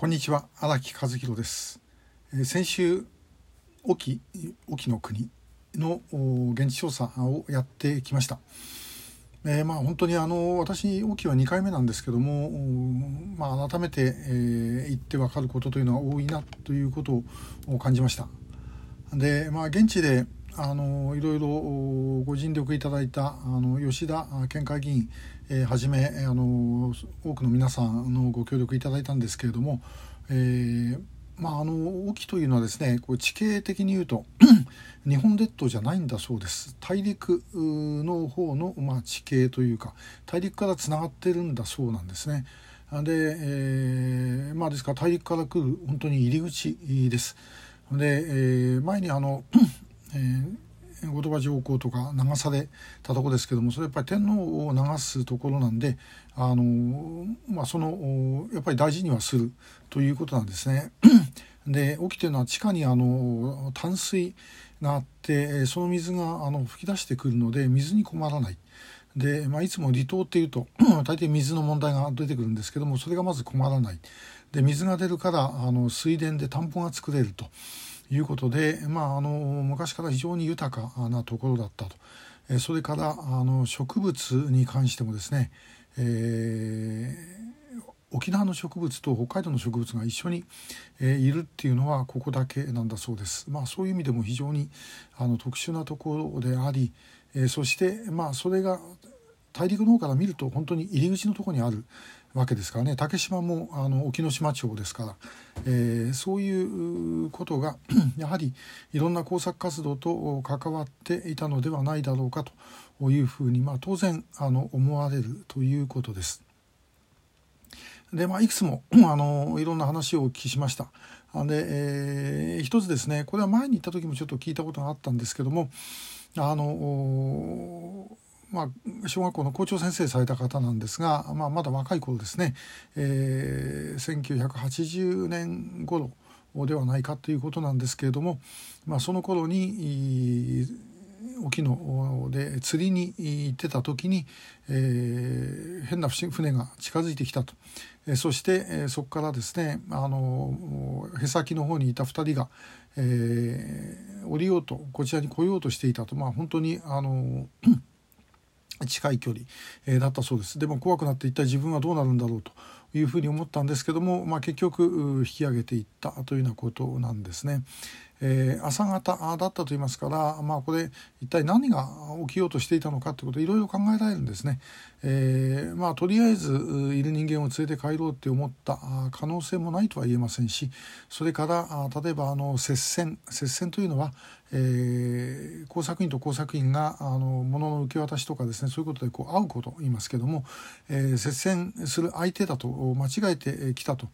こんにちは荒木和弘です、えー、先週沖沖の国の現地調査をやってきました、えー、まあ本当にあの私沖は2回目なんですけども、まあ、改めて、えー、言って分かることというのは多いなということを感じました。でまあ現地であのいろいろご尽力いただいたあの吉田県会議員、えー、はじめあの多くの皆さんのご協力いただいたんですけれども、えー、まああの沖というのはですねこう地形的に言うと 日本列島じゃないんだそうです大陸の方の、まあ、地形というか大陸からつながってるんだそうなんですね。で、えー、まあですから大陸から来る本当に入り口です。で、えー、前にあのえー、後鳥羽上皇とか流されたとこですけどもそれやっぱり天皇を流すところなんであの、まあ、そのやっぱり大事にはするということなんですね。で起きてるのは地下にあの淡水があってその水があの噴き出してくるので水に困らない。で、まあ、いつも離島っていうと 大抵水の問題が出てくるんですけどもそれがまず困らない。で水が出るからあの水田で田んぼが作れると。いうことで、まあ、あの昔から非常に豊かなところだったと。えそれからあの植物に関してもですね、えー、沖縄の植物と北海道の植物が一緒に、え、いるっていうのはここだけなんだそうです。まあ、そういう意味でも非常にあの特殊なところであり、え、そしてまあそれが大陸の方から見ると本当に入り口のところにあるわけですからね竹島もあの沖ノ島町ですから、えー、そういうことが やはりいろんな工作活動と関わっていたのではないだろうかというふうに、まあ、当然あの思われるということです。でまあ、いくつも あのいろんな話をお聞きしました。で、えー、一つですねこれは前に行った時もちょっと聞いたことがあったんですけどもあのまあ、小学校の校長先生された方なんですが、まあ、まだ若い頃ですね、えー、1980年頃ではないかということなんですけれども、まあ、その頃に沖ので釣りに行ってた時に、えー、変な船が近づいてきたと、えー、そして、えー、そこからですねあのへさきの方にいた2人が、えー、降りようとこちらに来ようとしていたと。まあ本当にあの近い距離、えー、だったそうですでも怖くなって一体自分はどうなるんだろうというふうに思ったんですけども、まあ、結局引き上げていったというようなことなんですね。えー、朝方だったと言いますから、まあ、これ一体何が起きようとしていたのかということいろいろ考えられるんですね。えー、まあ、とりあえずいる人間を連れて帰ろうって思った可能性もないとは言えませんしそれから例えばあの接戦接戦というのは、えー、工作員と工作員があの物の受け渡しとかですねそういうことでこう会うことを言いますけども、えー、接戦する相手だと間違えてきたと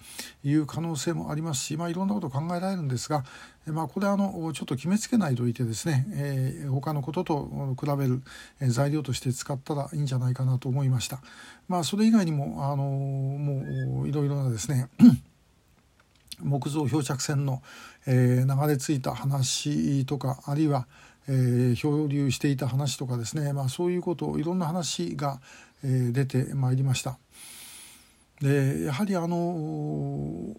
いう可能性もありますし、まあ、いろんなことを考えられるんですが、まあ、これはあのちょっと決めつけないといてですね、えー、他のことと比べる材料として使ったらいいんじゃないかなと思いました。まあ、それ以外にもあのもういろいろなですね 木造漂着船の、えー、流れ着いた話とかあるいは、えー、漂流していた話とかですね、まあ、そういうこといろんな話が、えー、出てまいりました。でやはりあの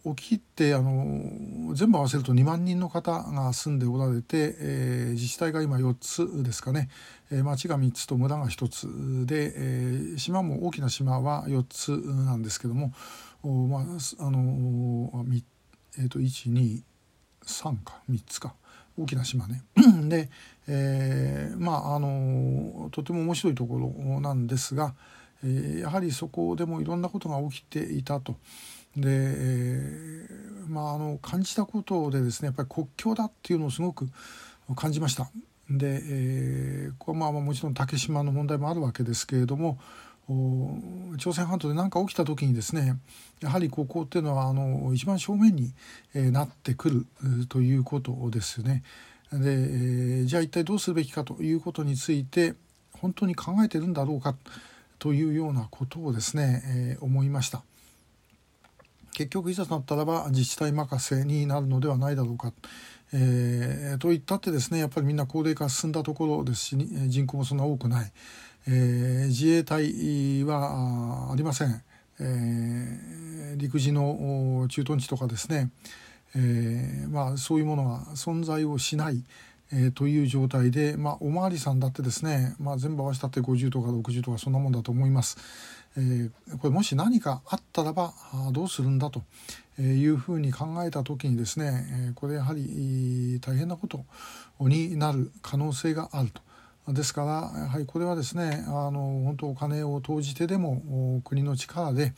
沖ってあの全部合わせると2万人の方が住んでおられて、えー、自治体が今4つですかね、えー、町が3つと村が1つで、えー、島も大きな島は4つなんですけども、まあ、あのえーと、123か3つか大きな島ね。で、えー、まああのとても面白いところなんですが、やはりそこでもいろんなことが起きていたと。で、えー、まああの感じたことでですねやっぱり国境だっていうのをすごく感じました。で、えー、これはまあもちろん竹島の問題もあるわけですけれども朝鮮半島で何か起きた時にですねやはりここっていうのはあの一番正面に、えなってくるということですよね。で、えー、じゃあ一体どうするべきかということについて本当に考えてるんだろうかというようなことをですね、えー、思いました。結局いざとなったらば自治体任せになるのではないだろうか。えー、と言ったってですねやっぱりみんな高齢化進んだところですし人口もそんな多くない、えー、自衛隊はありません、えー、陸自の駐屯地とかですね、え、まあ、そういうものが存在をしない、えー、という状態で、まあ、おまわりさんだってですね、まあ、全部合わせたって50とか60とかそんなもんだと思います。えー、これもし何かあったらばどうするんだというふうに考えた時にですねこれやはり大変なことになる可能性があると。ですからやはりこれはですねあの本当お金を投じてでも国の力で、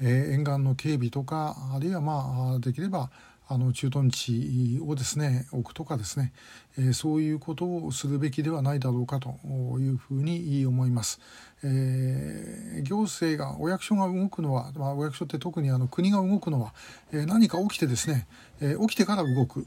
えー、沿岸の警備とかあるいはまあできればあの駐屯地をですね置くとかですね、えー、そういうことをするべきではないだろうかというふうに思います。えー、行政がお役所が動くのは、まあ、お役所って特にあの国が動くのは、えー、何か起きてですね、え起きてから動く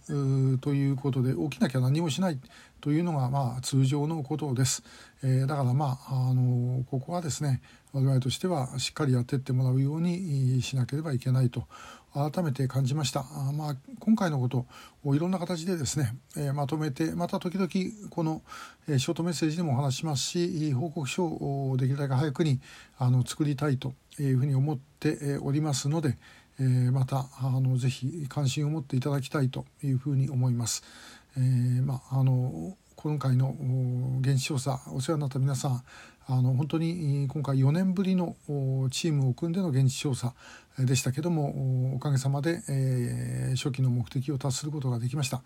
ということで起きなきゃ何もしないというのがまあ通常のことです。えだからまああのここはですね我々としてはしっかりやっていってもらうようにしなければいけないと改めて感じました。あまあ、今回のことをいろんな形でですね、えー、まとめてまた時々この、えー、ショートメッセージでもお話しますし報告書をできるだけ早くにあの作りたいというふうに思っておりますので、えー、またあのぜひ関心を持っていただきたいというふうに思います。え、まああの今回の現地調査お世話になった皆さんあの本当に今回4年ぶりのチームを組んでの現地調査でしたけどもおかげさまで、えー、初期の目的を達することができました、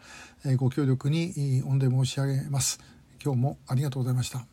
えー、ご協力に御礼申し上げます。今日もありがとうございました。